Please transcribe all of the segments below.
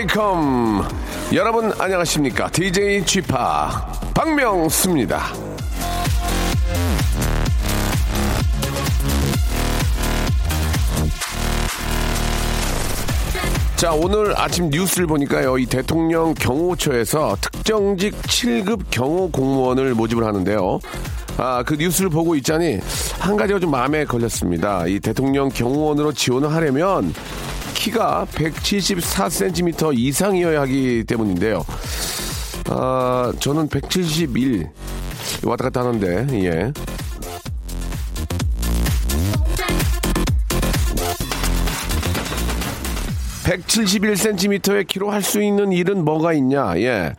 welcome. 여러분 안녕하십니까? DJ Chip 박명수입니다. 자, 오늘 아침 뉴스를 보니까요, 이 대통령 경호처에서 특정직 7급 경호 공무원을 모집을 하는데요. 아, 그 뉴스를 보고 있자니 한 가지가 좀 마음에 걸렸습니다. 이 대통령 경호원으로 지원을 하려면 키가 174cm 이상이어야 하기 때문인데요. 아, 저는 171 왔다 갔다 하는데, 예. 171cm의 키로 할 수 있는 일은 뭐가 있냐? 예.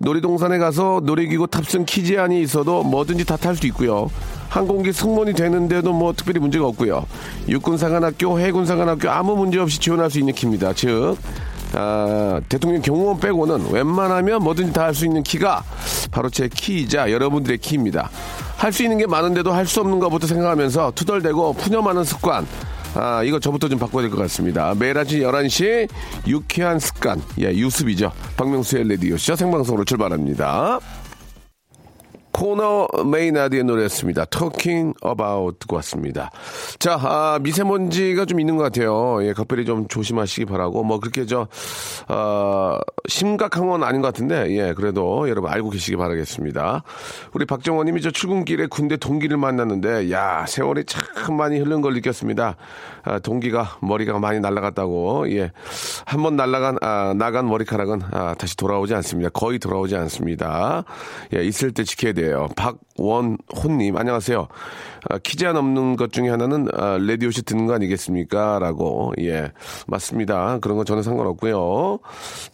놀이동산에 가서 놀이기구 탑승 키 제한이 있어도 뭐든지 다 탈 수 있고요. 항공기 승무원이 되는데도 뭐 특별히 문제가 없고요. 육군사관학교, 해군사관학교 아무 문제 없이 지원할 수 있는 키입니다. 즉, 아, 대통령 경호원 빼고는 웬만하면 뭐든지 다 할 수 있는 키가 바로 제 키이자 여러분들의 키입니다. 할 수 있는 게 많은데도 할 수 없는 것부터 생각하면서 투덜대고 푸념하는 습관. 아, 이거 저부터 좀 바꿔야 될 것 같습니다. 매일 아침 11시 유쾌한 습관. 예, 유습이죠. 박명수의 레디오쇼 생방송으로 출발합니다. 코너 메이나드의 노래였습니다. Talking About 듣고 왔습니다. 자, 아, 미세먼지가 좀 있는 것 같아요. 예, 각별히 좀 조심하시기 바라고. 뭐, 그렇게 저, 어, 심각한 건 아닌 것 같은데, 예, 그래도 여러분 알고 계시기 바라겠습니다. 우리 박정원 님이 저 출근길에 군대 동기를 만났는데, 야, 세월이 참 많이 흐른 걸 느꼈습니다. 아, 동기가 머리가 많이 날아갔다고, 예. 한번 날아간, 아, 나간 머리카락은, 아, 다시 돌아오지 않습니다. 거의 돌아오지 않습니다. 예, 있을 때 지켜야 돼요. 박원호님, 안녕하세요. 아, 키 제한 없는 것 중에 하나는 아, 레디오시 듣는 거 아니겠습니까? 라고, 예, 맞습니다. 그런 건 전혀 상관없고요.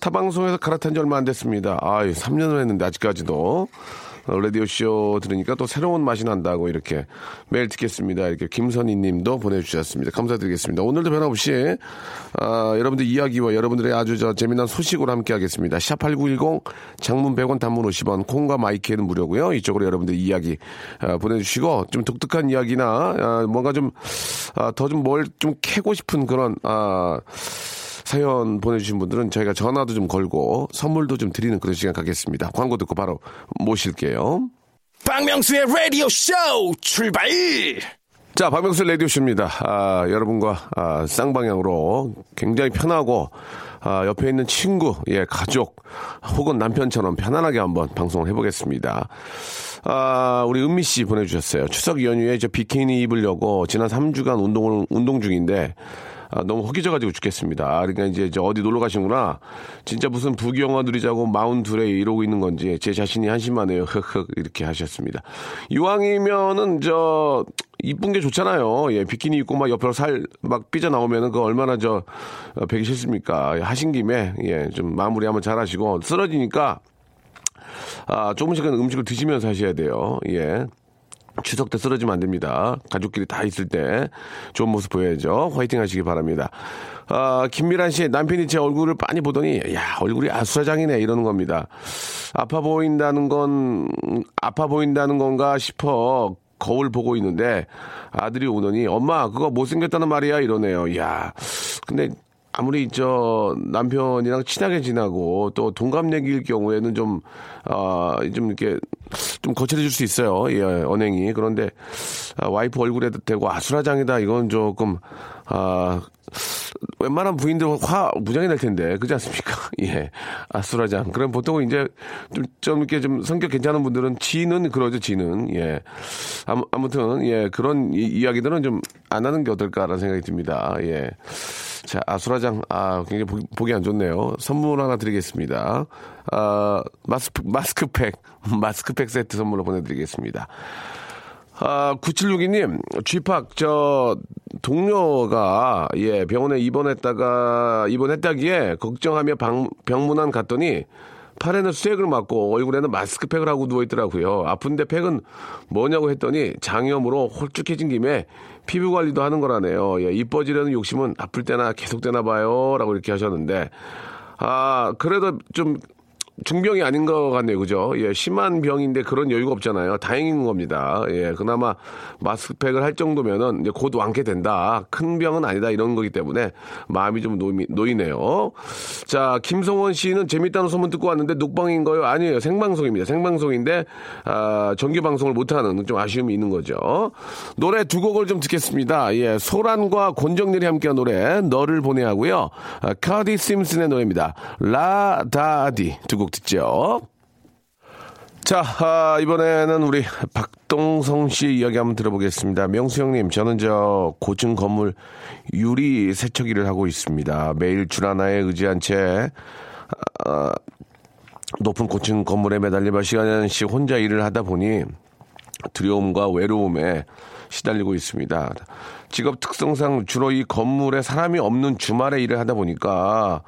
타방송에서 갈아탄 지 얼마 안 됐습니다. 아유, 3년을 했는데 아직까지도. 어, 라디오쇼 들으니까 또 새로운 맛이 난다고 이렇게 매일 듣겠습니다. 이렇게 김선희 님도 보내주셨습니다. 감사드리겠습니다. 오늘도 변함없이, 아, 여러분들 이야기와 여러분들의 아주 저 재미난 소식으로 함께 하겠습니다. 샵8910 장문 100원 단문 50원 콩과 마이크는 무료고요. 이쪽으로 여러분들 이야기 아, 보내주시고 좀 독특한 이야기나 아, 뭔가 좀 더 좀 뭘좀 캐고 싶은 그런 아, 사연 보내주신 분들은 저희가 전화도 좀 걸고 선물도 좀 드리는 그런 시간 갖겠습니다. 광고 듣고 바로 모실게요. 박명수의 라디오 쇼 출발! 자, 박명수 라디오 쇼입니다. 아, 여러분과 아, 쌍방향으로 굉장히 편하고 아, 옆에 있는 친구, 예, 가족 혹은 남편처럼 편안하게 한번 방송을 해보겠습니다. 아, 우리 은미 씨 보내주셨어요. 추석 연휴에 저 비키니 입으려고 지난 3주간 운동을 운동 중인데 아, 너무 허기져가지고 죽겠습니다. 그러니까 이제 저 어디 놀러 가시구나. 진짜 무슨 부경화 누리자고 마운트레 이러고 있는 건지 제 자신이 한심하네요. 흑흑 이렇게 하셨습니다. 이왕이면은 저 이쁜 게 좋잖아요. 예, 비키니 입고 막 옆으로 살 막 삐져 나오면은 그 얼마나 저 어, 배기 싫습니까? 하신 김에 예, 좀 마무리 한번 잘 하시고 쓰러지니까 아, 조금씩은 음식을 드시면서 하셔야 돼요. 예. 추석 때 쓰러지면 안 됩니다. 가족끼리 다 있을 때 좋은 모습 보여야죠. 화이팅 하시기 바랍니다. 아, 김미란 씨 남편이 제 얼굴을 많이 보더니 야 얼굴이 아수라장이네 이러는 겁니다. 아파 보인다는 건 아파 보인다는 건가 싶어 거울 보고 있는데 아들이 오더니 엄마 그거 못생겼다는 말이야 이러네요. 야 근데 아무리 저 남편이랑 친하게 지나고 또 동갑내기일 경우에는 좀, 아, 좀 이렇게 좀 거칠어질 수 있어요. 예, 언행이. 그런데 아, 와이프 얼굴에 대고 아수라장이다. 이건 조금, 아, 웬만한 부인들 화 무장이 날 텐데 그렇지 않습니까? 예, 아수라장. 그럼 보통 이제 좀, 좀 이렇게 좀 성격 괜찮은 분들은 지는 그러죠, 지는 예. 아무, 아무튼 예 그런 이, 이야기들은 좀 안 하는 게 어떨까라는 생각이 듭니다. 예. 자, 아수라장, 아, 굉장히 보기, 보기 안 좋네요. 선물 하나 드리겠습니다. 아, 마스크, 마스크팩, 마스크팩 세트 선물로 보내드리겠습니다. 아, 9762님, 쥐팍, 저, 동료가, 예, 병원에 입원했다가, 입원했다기에 걱정하며 방, 병문안 갔더니, 팔에는 수액을 맞고 얼굴에는 마스크팩을 하고 누워있더라고요. 아픈데 팩은 뭐냐고 했더니 장염으로 홀쭉해진 김에 피부 관리도 하는 거라네요. 예, 이뻐지려는 욕심은 아플 때나 계속되나 봐요. 라고 이렇게 하셨는데, 아, 그래도 좀 중병이 아닌 것 같네요. 그죠? 예, 심한 병인데 그런 여유가 없잖아요. 다행인 겁니다. 예, 그나마 마스크팩을 할 정도면은 이제 곧 완쾌 된다. 큰 병은 아니다. 이런 거기 때문에 마음이 좀 놓이, 놓이네요. 자, 김성원 씨는 재밌다는 소문 듣고 왔는데 녹방인 거요? 아니에요. 생방송입니다. 생방송인데, 아, 정규 방송을 못하는 좀 아쉬움이 있는 거죠. 노래 두 곡을 좀 듣겠습니다. 예, 소란과 권정렬이 함께한 노래, 너를 보내 하고요. 아, 카디 심슨의 노래입니다. 라다디 두 곡 듣죠. 자, 아, 이번에는 우리 박동성 씨 이야기 한번 들어보겠습니다. 명수 형님, 저는 저 고층 건물 유리 세척기를 하고 있습니다. 매일 줄 하나에 의지한 채, 아, 높은 고층 건물에 매달려 몇 시간씩 혼자 일을 하다 보니 두려움과 외로움에 시달리고 있습니다. 직업 특성상 주로 이 건물에 사람이 없는 주말에 일을 하다 보니까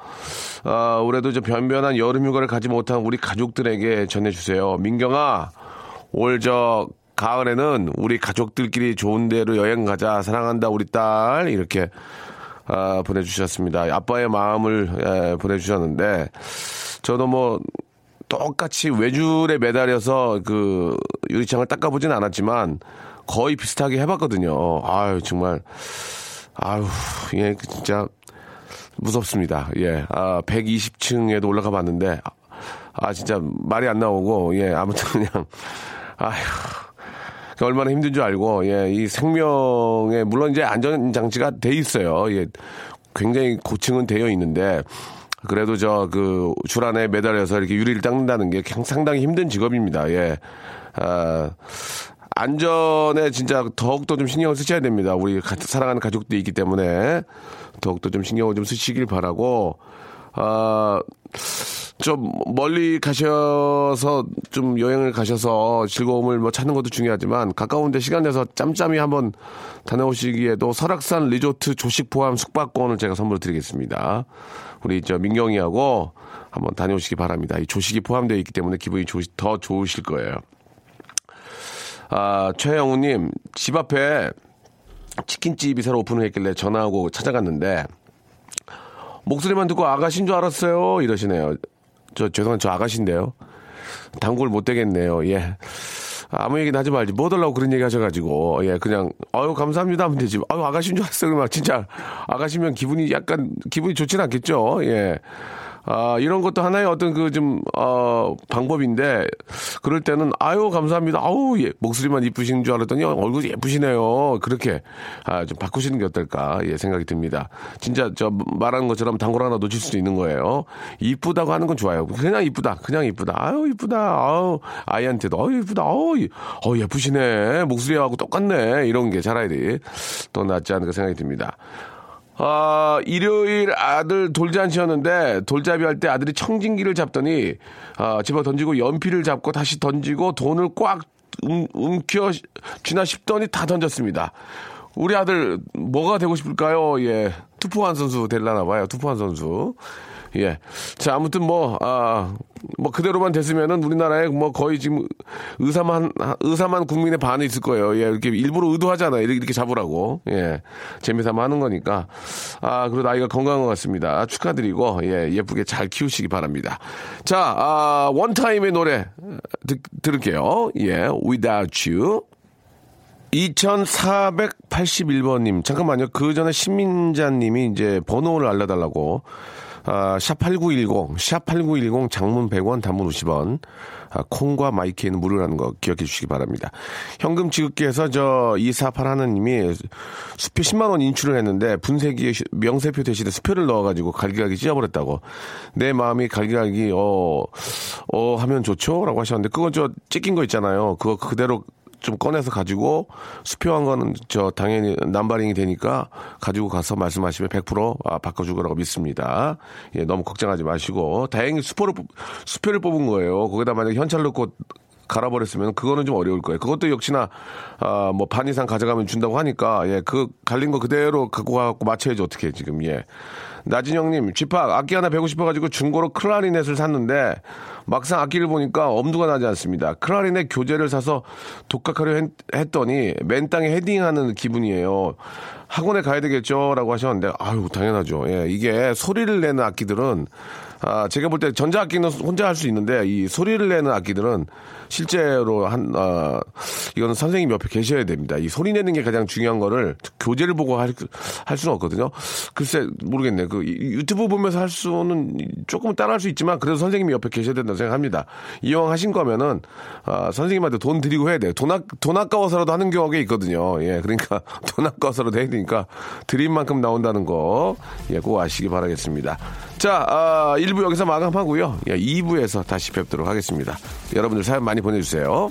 아, 올해도 저 변변한 여름 휴가를 가지 못한 우리 가족들에게 전해주세요. 민경아, 올 저 가을에는 우리 가족들끼리 좋은 데로 여행 가자. 사랑한다 우리 딸 이렇게 아, 보내주셨습니다. 아빠의 마음을 예, 보내주셨는데 저도 뭐 똑같이 외줄에 매달려서 그 유리창을 닦아보진 않았지만 거의 비슷하게 해봤거든요. 아유, 정말. 아유, 예, 진짜 무섭습니다. 예. 아, 120층에도 올라가 봤는데, 아, 진짜 말이 안 나오고, 예, 아무튼 그냥, 아휴. 얼마나 힘든 줄 알고, 예, 이 생명에, 물론 이제 안전장치가 돼 있어요. 예, 굉장히 고층은 되어 있는데, 그래도 저 그 줄 안에 매달려서 이렇게 유리를 닦는다는 게 상당히 힘든 직업입니다. 예. 아, 안전에 진짜 더욱더 좀 신경을 쓰셔야 됩니다. 우리 사랑하는 가족도 있기 때문에 더욱더 좀 신경을 좀 쓰시길 바라고, 아, 좀 멀리 가셔서 좀 여행을 가셔서 즐거움을 뭐 찾는 것도 중요하지만 가까운데 시간 내서 짬짬이 한번 다녀오시기에도 설악산 리조트 조식 포함 숙박권을 제가 선물로 드리겠습니다. 우리 저 민경이하고 한번 다녀오시기 바랍니다. 이 조식이 포함되어 있기 때문에 기분이 조, 더 좋으실 거예요. 아, 최영우님, 집 앞에 치킨집이 새로 오픈을 했길래 전화하고 찾아갔는데, 목소리만 듣고 아가씨인 줄 알았어요. 이러시네요. 저, 죄송한 저 아가씨인데요. 단골 못 되겠네요. 예. 아무 얘기는 하지 말지. 뭐 달라고 그런 얘기 하셔가지고, 예, 그냥, 아유, 감사합니다 하면 되지. 아유, 아가씨인 줄 알았어요. 막 진짜, 아가씨면 기분이 약간, 기분이 좋진 않겠죠. 예. 아, 이런 것도 하나의 어떤 그 좀, 어, 방법인데, 그럴 때는, 아유, 감사합니다. 아우, 예, 목소리만 이쁘신 줄 알았더니 얼굴이 예쁘시네요. 그렇게, 아, 좀 바꾸시는 게 어떨까, 예, 생각이 듭니다. 진짜 저 말하는 것처럼 단골 하나 놓칠 수도 있는 거예요. 이쁘다고 하는 건 좋아요. 그냥 이쁘다. 그냥 이쁘다. 아유, 이쁘다. 아유, 아이한테도, 아유, 이쁘다. 아유, 어, 예쁘시네. 목소리하고 똑같네. 이런 게 차라리 더 낫지 않을까 생각이 듭니다. 아, 일요일 아들 돌잔치였는데 돌잡이 할 때 아들이 청진기를 잡더니 아, 집어 던지고 연필을 잡고 다시 던지고 돈을 꽉 움, 움켜 쥐나 싶더니 다 던졌습니다. 우리 아들 뭐가 되고 싶을까요? 예. 투포한 선수 될라나 봐요. 투포한 선수. 예. 자, 아무튼 뭐, 아, 뭐 그대로만 됐으면은 우리나라에 뭐 거의 지금 의사만, 의사만 국민의 반이 있을 거예요. 예. 이렇게 일부러 의도하잖아요. 이렇게 잡으라고. 예. 재미삼아 하는 거니까. 아, 그래도 아이가 건강한 것 같습니다. 축하드리고, 예. 예쁘게 잘 키우시기 바랍니다. 자, 아, 원타임의 노래 듣, 들을게요. 예. Without You. 2481번님, 잠깐만요. 그 전에 신민자님이 이제 번호를 알려달라고 아, 샵8910, 샵8910 장문 100원, 단문 50원. 아, 콩과 마이키에는 무료라는 거 기억해 주시기 바랍니다. 현금 지급기에서 저 248 하나님이 수표 10만원 인출을 했는데 분쇄기에 명세표 대신에 수표를 넣어가지고 갈기갈기 찢어버렸다고. 내 마음이 갈기갈기, 어, 어, 하면 좋죠? 라고 하셨는데 그거 저 찍힌 거 있잖아요. 그거 그대로 좀 꺼내서 가지고 수표한 거는 저 당연히 남발링이 되니까 가지고 가서 말씀하시면 100% 아, 바꿔줄 거라고 믿습니다. 예, 너무 걱정하지 마시고 다행히 수표를 수표를 뽑은 거예요. 거기다 만약 현찰 넣고 갈아버렸으면 그거는 좀 어려울 거예요. 그것도 역시나 아, 뭐 반 이상 가져가면 준다고 하니까 예, 그 갈린 거 그대로 갖고 가고 맞춰야지 어떻게 지금 예. 나진영님, 쥐팍 악기 하나 배고 싶어가지고 중고로 클라리넷을 샀는데 막상 악기를 보니까 엄두가 나지 않습니다. 클라리넷 교재를 사서 독학하려 했, 했더니 맨 땅에 헤딩하는 기분이에요. 학원에 가야 되겠죠라고 하셨는데 아유 당연하죠. 예, 이게 소리를 내는 악기들은 아, 제가 볼 때 전자악기는 혼자 할 수 있는데 이 소리를 내는 악기들은 실제로 한, 아, 이거는 선생님 옆에 계셔야 됩니다. 이 소리 내는 게 가장 중요한 거를 교재를 보고 할, 할 수는 없거든요. 글쎄, 모르겠네. 그 유튜브 보면서 할 수는 조금 따라 할 수 있지만 그래도 선생님이 옆에 계셔야 된다고 생각합니다. 이왕 하신 거면은, 아, 선생님한테 돈 드리고 해야 돼요. 돈, 아, 돈 아까워서라도 하는 경우가 있거든요. 예, 그러니까 돈 아까워서라도 해야 되니까 드린 만큼 나온다는 거, 예, 꼭 아시기 바라겠습니다. 자, 아, 1부 여기서 마감하고요. 예, 2부에서 다시 뵙도록 하겠습니다. 여러분들 사연 많이 보내주세요.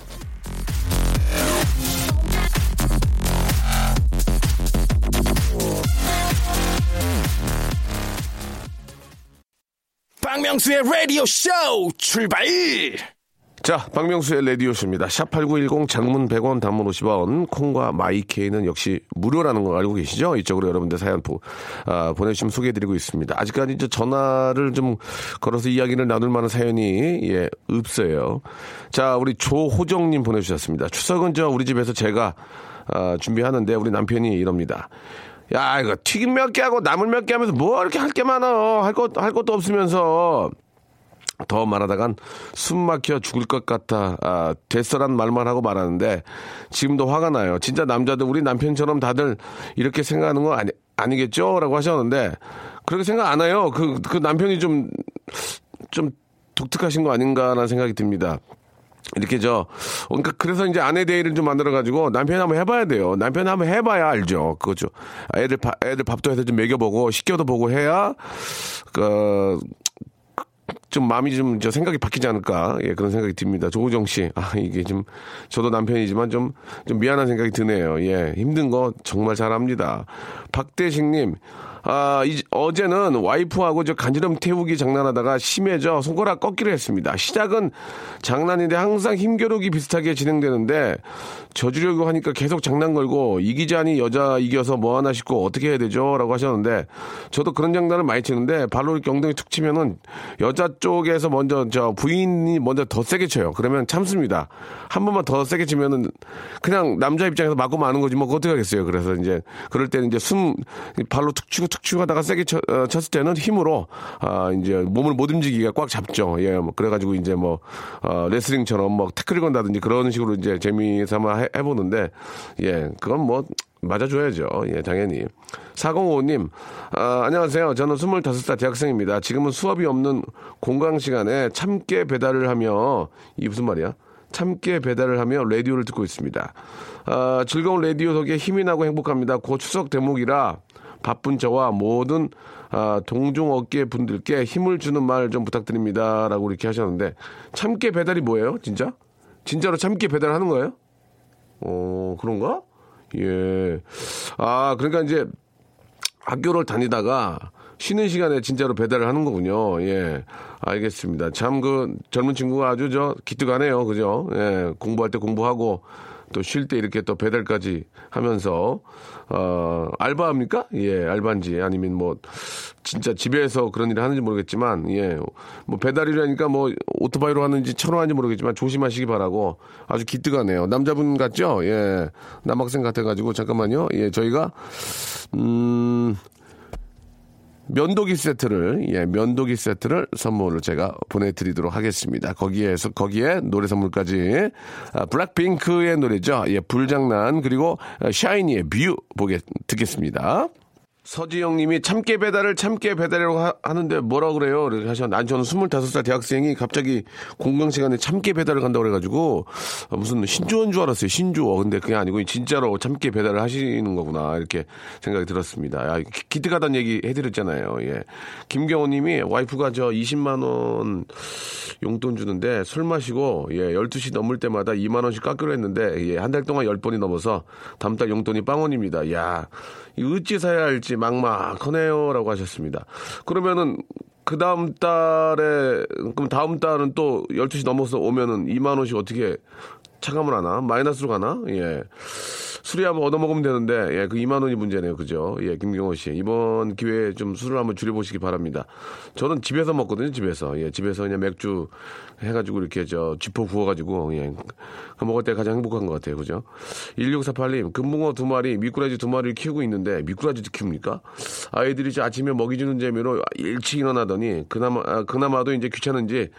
박명수의 라디오 쇼 출발! 자, 박명수의 레디오쇼입니다. 샵8910 장문 100원 단문 50원 콩과 마이케이는 역시 무료라는 거 알고 계시죠? 이쪽으로 여러분들 사연 보, 아, 보내주시면 소개해드리고 있습니다. 아직까지 이제 전화를 좀 걸어서 이야기를 나눌 만한 사연이 예, 없어요. 자, 우리 조호정님 보내주셨습니다. 추석은 저 우리 집에서 제가 아, 준비하는데 우리 남편이 이럽니다. 야, 이거 튀김 몇 개 하고 나물 몇 개 하면서 뭐 이렇게 할 게 많아. 할 것, 할 것도 없으면서. 더 말하다간 숨 막혀 죽을 것 같아 아, 됐어란 말만 하고 말하는데 지금도 화가 나요. 진짜 남자들 우리 남편처럼 다들 이렇게 생각하는 거 아니, 아니겠죠? 라고 하셨는데 그렇게 생각 안 해요. 그, 그 남편이 좀, 좀 독특하신 거 아닌가라는 생각이 듭니다. 이렇게 저 그러니까 그래서 이제 아내 데이를 좀 만들어 가지고 남편이 한번 해봐야 돼요. 남편이 한번 해봐야 알죠. 그거죠. 애들 밥 애들 밥도 해서 좀 먹여보고 시켜도 보고 해야 그. 좀 마음이 좀 저 생각이 바뀌지 않을까? 예 그런 생각이 듭니다. 조우정 씨 아 이게 좀 저도 남편이지만 좀 좀 미안한 생각이 드네요. 예 힘든 거 정말 잘합니다. 박대식님 아, 이, 어제는 와이프하고 저 간지럼 태우기 장난하다가 심해져 손가락 꺾기로 했습니다. 시작은 장난인데 항상 힘겨루기 비슷하게 진행되는데 져주려고 하니까 계속 장난 걸고 이기자니 여자 이겨서 뭐 하나 싶고 어떻게 해야 되죠? 라고 하셨는데 저도 그런 장난을 많이 치는데 발로 이렇게 엉덩이 툭 치면은 여자 쪽에서 먼저 저 부인이 먼저 더 세게 쳐요. 그러면 참습니다. 한 번만 더 세게 치면은 그냥 남자 입장에서 맞고 마는 거지 뭐 어떻게 하겠어요. 그래서 이제 그럴 때는 이제 숨 발로 툭 치고 툭 치고 하다가 세게 쳐, 어, 쳤을 때는 힘으로 아 이제 몸을 못 움직이기가 꽉 잡죠. 예, 뭐 그래가지고 이제 뭐 어, 레슬링처럼 뭐 태클 건다든지 그런 식으로 이제 재미삼아 해, 해보는데 예, 그건 뭐 맞아줘야죠. 예, 당연히. 4055님, 아, 안녕하세요. 저는 25살 대학생입니다. 지금은 수업이 없는 공강 시간에 참깨 배달을 하며, 이 무슨 말이야? 참깨 배달을 하며 라디오를 듣고 있습니다. 아, 즐거운 라디오 덕에 힘이 나고 행복합니다. 곧 추석 대목이라 바쁜 저와 모든 아, 동종업계 분들께 힘을 주는 말 좀 부탁드립니다. 라고 이렇게 하셨는데, 참깨 배달이 뭐예요? 진짜? 진짜로 참깨 배달하는 거예요? 어, 그런가? 예. 아, 그러니까 이제 학교를 다니다가 쉬는 시간에 진짜로 배달을 하는 거군요. 예. 알겠습니다. 참 그 젊은 친구가 아주 저 기특하네요. 그죠? 예. 공부할 때 공부하고 또 쉴 때 이렇게 또 배달까지 하면서 어 알바합니까? 예, 알바인지 아니면 뭐 진짜 집에서 그런 일을 하는지 모르겠지만 예. 뭐 배달이라니까 뭐 오토바이로 하는지 차로 하는지 모르겠지만 조심하시기 바라고 아주 기특하네요. 남자분 같죠? 예. 남학생 같아 가지고 잠깐만요. 예, 저희가 음 면도기 세트를 예 면도기 세트를 선물로 제가 보내드리도록 하겠습니다. 거기에서 거기에 노래 선물까지 아, 블랙핑크의 노래죠. 예 불장난 그리고 샤이니의 View 보게 듣겠습니다. 서지영 님이 참깨 배달을 참깨 배달이라고 하, 는데 뭐라 그래요? 이렇게 하셨는데, 아니, 저는 25살 대학생이 갑자기 공강 시간에 참깨 배달을 간다고 그래가지고, 어, 무슨 신조어인 줄 알았어요. 신조어. 근데 그게 아니고, 진짜로 참깨 배달을 하시는 거구나. 이렇게 생각이 들었습니다. 야, 기특하다는 얘기 해드렸잖아요. 예. 김경호 님이 와이프가 저 20만원 용돈 주는데 술 마시고, 예, 12시 넘을 때마다 2만원씩 깎기로 했는데, 예, 한 달 동안 10번이 넘어서 다음 달 용돈이 빵원입니다. 야, 어찌 사야 할지 막막하네요라고 하셨습니다. 그러면은 그 다음 달에, 그럼 다음 달은 또 12시 넘어서 오면은 2만 원씩 어떻게 차감을 하나? 마이너스로 가나? 예. 술이 한번 얻어먹으면 되는데, 예, 그 2만 원이 문제네요. 그죠? 예, 김경호 씨. 이번 기회에 좀 술을 한번 줄여보시기 바랍니다. 저는 집에서 먹거든요, 집에서. 예, 집에서 그냥 맥주 해가지고 이렇게 저 쥐포 구워가지고, 예. 그 먹을 때 가장 행복한 것 같아요. 그죠? 1648님, 금붕어 두 마리, 미꾸라지 두 마리를 키우고 있는데, 미꾸라지도 키웁니까? 아이들이 아침에 먹이 주는 재미로 일찍 일어나더니, 그나마, 아, 그나마도 이제 귀찮은지,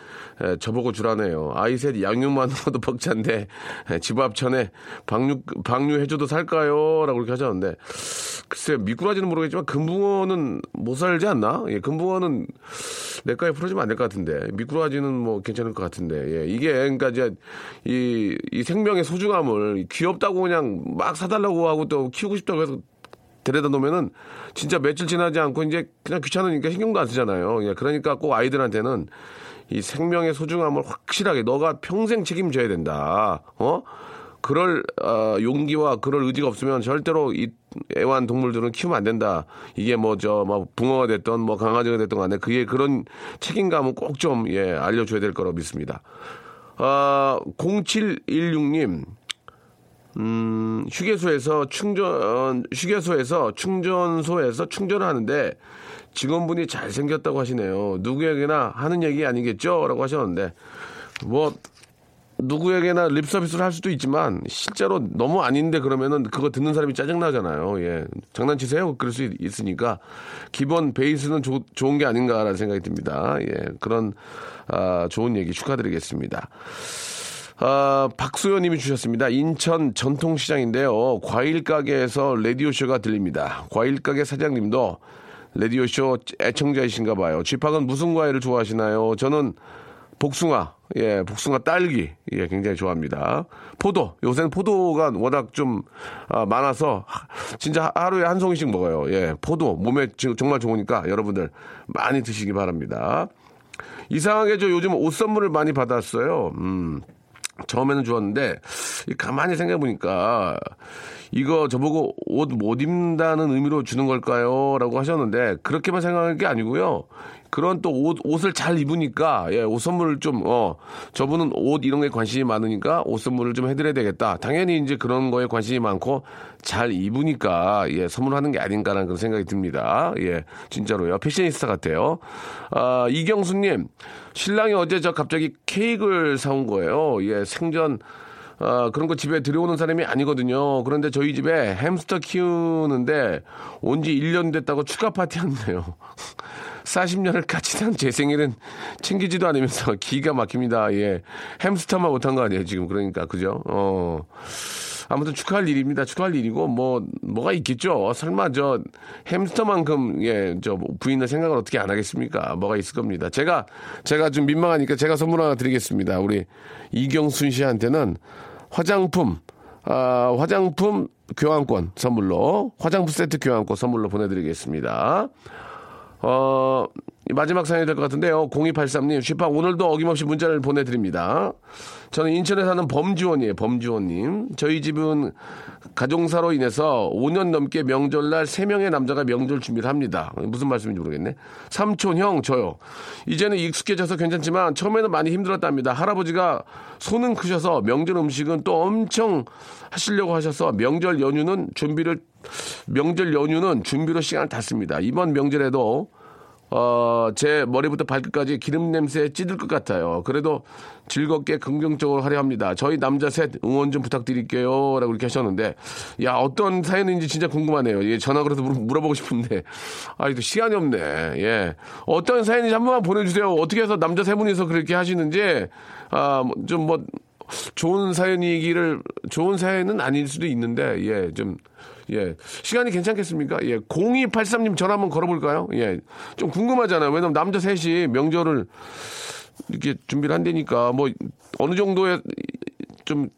에, 저보고 주라네요. 아이 셋 양육만으로도 벅찬데, 에, 집 앞천에 방류, 방류해줘도 살까요? 라고 이렇게 하셨는데, 글쎄, 미꾸라지는 모르겠지만, 금붕어는 못 살지 않나? 예, 금붕어는 내과에 풀어주면 안 될 것 같은데, 미꾸라지는 뭐 괜찮을 것 같은데, 예, 이게, 그러니까 이제, 이, 이 생명의 소중함을 귀엽다고 그냥 막 사달라고 하고 또 키우고 싶다고 해서 데려다 놓으면은 진짜 며칠 지나지 않고 이제 그냥 귀찮으니까 신경도 안 쓰잖아요. 예, 그러니까 꼭 아이들한테는 이 생명의 소중함을 확실하게 너가 평생 책임져야 된다. 어? 그럴 어, 용기와 그럴 의지가 없으면 절대로 이 애완 동물들은 키우면 안 된다. 이게 뭐저뭐 붕어가 됐던 뭐 강아지가 됐던 간에 그게 그런 책임감은 꼭 좀 예, 알려줘야 될 거라고 믿습니다. 아, 0716님, 음, 휴게소에서 충전, 휴게소에서 충전소에서 충전을 하는데 직원분이 잘생겼다고 하시네요. 누구에게나 하는 얘기 아니겠죠? 라고 하셨는데, 뭐, 누구에게나 립 서비스를 할 수도 있지만 실제로 너무 아닌데 그러면은 그거 듣는 사람이 짜증나잖아요. 예. 장난치세요? 그럴 수 있으니까 기본 베이스는 조, 좋은 게 아닌가라는 생각이 듭니다. 예. 그런 아, 좋은 얘기 축하드리겠습니다. 아, 박소연 님이 주셨습니다. 인천 전통시장인데요. 과일 가게에서 라디오쇼가 들립니다. 과일 가게 사장님도 라디오쇼 애청자이신가 봐요. 쥐팍은 무슨 과일을 좋아하시나요? 저는 복숭아, 예, 복숭아 딸기, 예, 굉장히 좋아합니다. 포도, 요새는 포도가 워낙 좀 아, 많아서 진짜 하루에 한 송이씩 먹어요. 예, 포도 몸에 정말 좋으니까 여러분들 많이 드시기 바랍니다. 이상하게 저 요즘 옷 선물을 많이 받았어요. 음. 처음에는 좋았는데 가만히 생각해 보니까 이거 저보고 옷 못 입는다는 의미로 주는 걸까요? 라고 하셨는데 그렇게만 생각할 게 아니고요. 그런 또 옷, 옷을 잘 입으니까, 예, 옷 선물을 좀, 어, 저분은 옷 이런 게 관심이 많으니까 옷 선물을 좀 해드려야 되겠다. 당연히 이제 그런 거에 관심이 많고 잘 입으니까, 예, 선물하는 게 아닌가라는 그런 생각이 듭니다. 예, 진짜로요. 패셔니스타 같아요. 아, 이경수님, 신랑이 어제 저 갑자기 케이크를 사온 거예요. 예, 생전, 아, 그런 거 집에 들여오는 사람이 아니거든요. 그런데 저희 집에 햄스터 키우는데 온 지 1년 됐다고 추가 파티 한대요. 40년을 같이 산 제 생일은 챙기지도 않으면서 기가 막힙니다. 예. 햄스터만 못한 거 아니에요, 지금. 그러니까, 그죠? 어. 아무튼 축하할 일입니다. 축하할 일이고, 뭐, 뭐가 있겠죠? 설마 저 햄스터만큼, 예, 저 부인의 생각을 어떻게 안 하겠습니까? 뭐가 있을 겁니다. 제가, 제가 좀 민망하니까 제가 선물 하나 드리겠습니다. 우리 이경순 씨한테는 화장품, 아, 화장품 교환권 선물로, 화장품 세트 교환권 선물로 보내드리겠습니다. 어, 마지막 사연이 될 것 같은데요. 0283님, 슈파 오늘도 어김없이 문자를 보내드립니다. 저는 인천에 사는 범지원이에요. 범지원님. 저희 집은 가정사로 인해서 5년 넘게 명절날 3명의 남자가 명절 준비를 합니다. 무슨 말씀인지 모르겠네. 삼촌, 형, 저요. 이제는 익숙해져서 괜찮지만 처음에는 많이 힘들었답니다. 할아버지가 손은 크셔서 명절 음식은 또 엄청 하시려고 하셔서 명절 연휴는 준비를 명절 연휴는 준비로 시간을 다 씁니다. 이번 명절에도 어, 제 머리부터 발끝까지 기름 냄새에 찌들 것 같아요. 그래도 즐겁게 긍정적으로 하려 합니다. 저희 남자 셋 응원 좀 부탁드릴게요. 라고 이렇게 하셨는데, 야, 어떤 사연인지 진짜 궁금하네요. 예, 전화 걸어서 물어보고 싶은데, 아, 또 시간이 없네. 예. 어떤 사연인지 한 번만 보내주세요. 어떻게 해서 남자 세 분이서 그렇게 하시는지, 아, 좀 뭐, 좋은 사연이기를, 좋은 사연은 아닐 수도 있는데, 예, 좀, 예. 시간이 괜찮겠습니까? 예. 0283님 전화 한번 걸어볼까요? 예. 좀 궁금하잖아요. 왜냐면 남자 셋이 명절을 이렇게 준비를 한다니까 뭐 어느 정도의 좀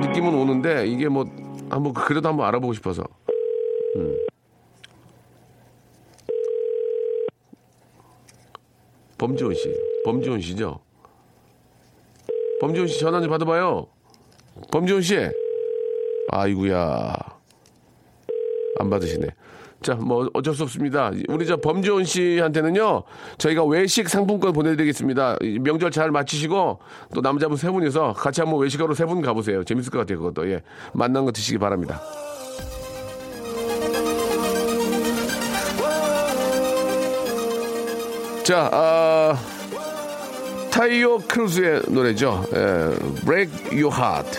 느낌은 오는데 이게 뭐 한번 그래도 한번 알아보고 싶어서. 음. 범지원 씨. 범지원 씨죠? 범지원 씨 전화 좀 받아봐요. 범지원 씨. 아이구야. 안 받으시네. 자, 뭐 어쩔 수 없습니다. 우리 저 범지원 씨한테는요, 저희가 외식 상품권 보내드리겠습니다. 이 명절 잘 마치시고 또 남자분 세 분이서 같이 한번 외식하러 세 분 가보세요. 재밌을 것 같아요, 그것도. 예, 만난 거 드시기 바랍니다. 자, 아, 타이오 크루즈의 노래죠. 예, Break Your Heart.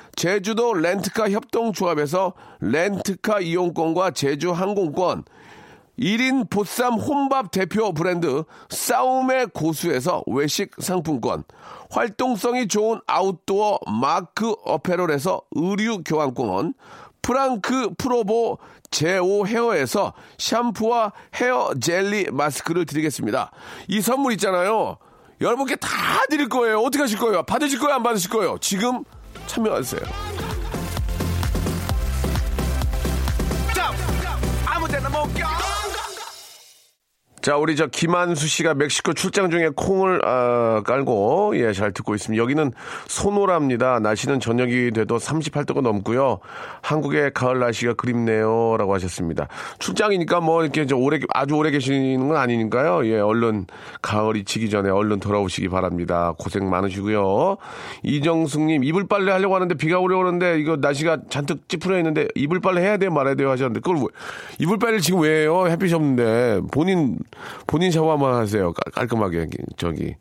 제주도 렌트카 협동조합에서 렌트카 이용권과 제주 항공권, 1인 보쌈 혼밥 대표 브랜드 싸움의 고수에서 외식 상품권, 활동성이 좋은 아웃도어 마크 어페럴에서 의류 교환권, 프랑크 프로보 제오 헤어에서 샴푸와 헤어 젤리 마스크를 드리겠습니다. 이 선물 있잖아요. 여러분께 다 드릴 거예요. 어떻게 하실 거예요? 받으실 거예요? 안 받으실 거예요? 지금 참여하세요. 자, 우리 저 김한수 씨가 멕시코 출장 중에 콩을 아, 깔고 예, 잘 듣고 있습니다. 여기는 소노랍니다. 날씨는 저녁이 돼도 38도가 넘고요. 한국의 가을 날씨가 그립네요라고 하셨습니다. 출장이니까 뭐 이렇게 저 오래 아주 오래 계시는 건 아니니까요. 예, 얼른 가을이 지기 전에 얼른 돌아오시기 바랍니다. 고생 많으시고요. 이정숙 님 이불 빨래 하려고 하는데 비가 오려고 하는데 이거 날씨가 잔뜩 찌푸려 있는데 이불 빨래 해야 돼요, 말아야 돼요 하셨는데 그걸 왜, 이불 빨래를 지금 왜 해요? 햇빛이 없는데 본인 본인 샤워만 하세요. 깔- 깔끔하게 저기.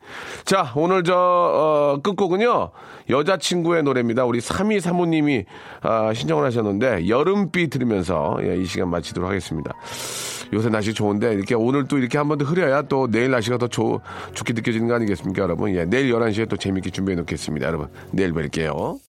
자, 오늘 저 어, 끝곡은요. 여자친구의 노래입니다. 우리 32 사모님이 아, 신청을 하셨는데 여름비 들으면서 예, 이 시간 마치도록 하겠습니다. 요새 날씨 좋은데 이렇게 오늘 또 이렇게 한 번 더 흐려야 또 내일 날씨가 더 좋, 좋게 느껴지는 거 아니겠습니까, 여러분? 예, 내일 11시에 또 재밌게 준비해 놓겠습니다, 여러분. 내일 뵐게요.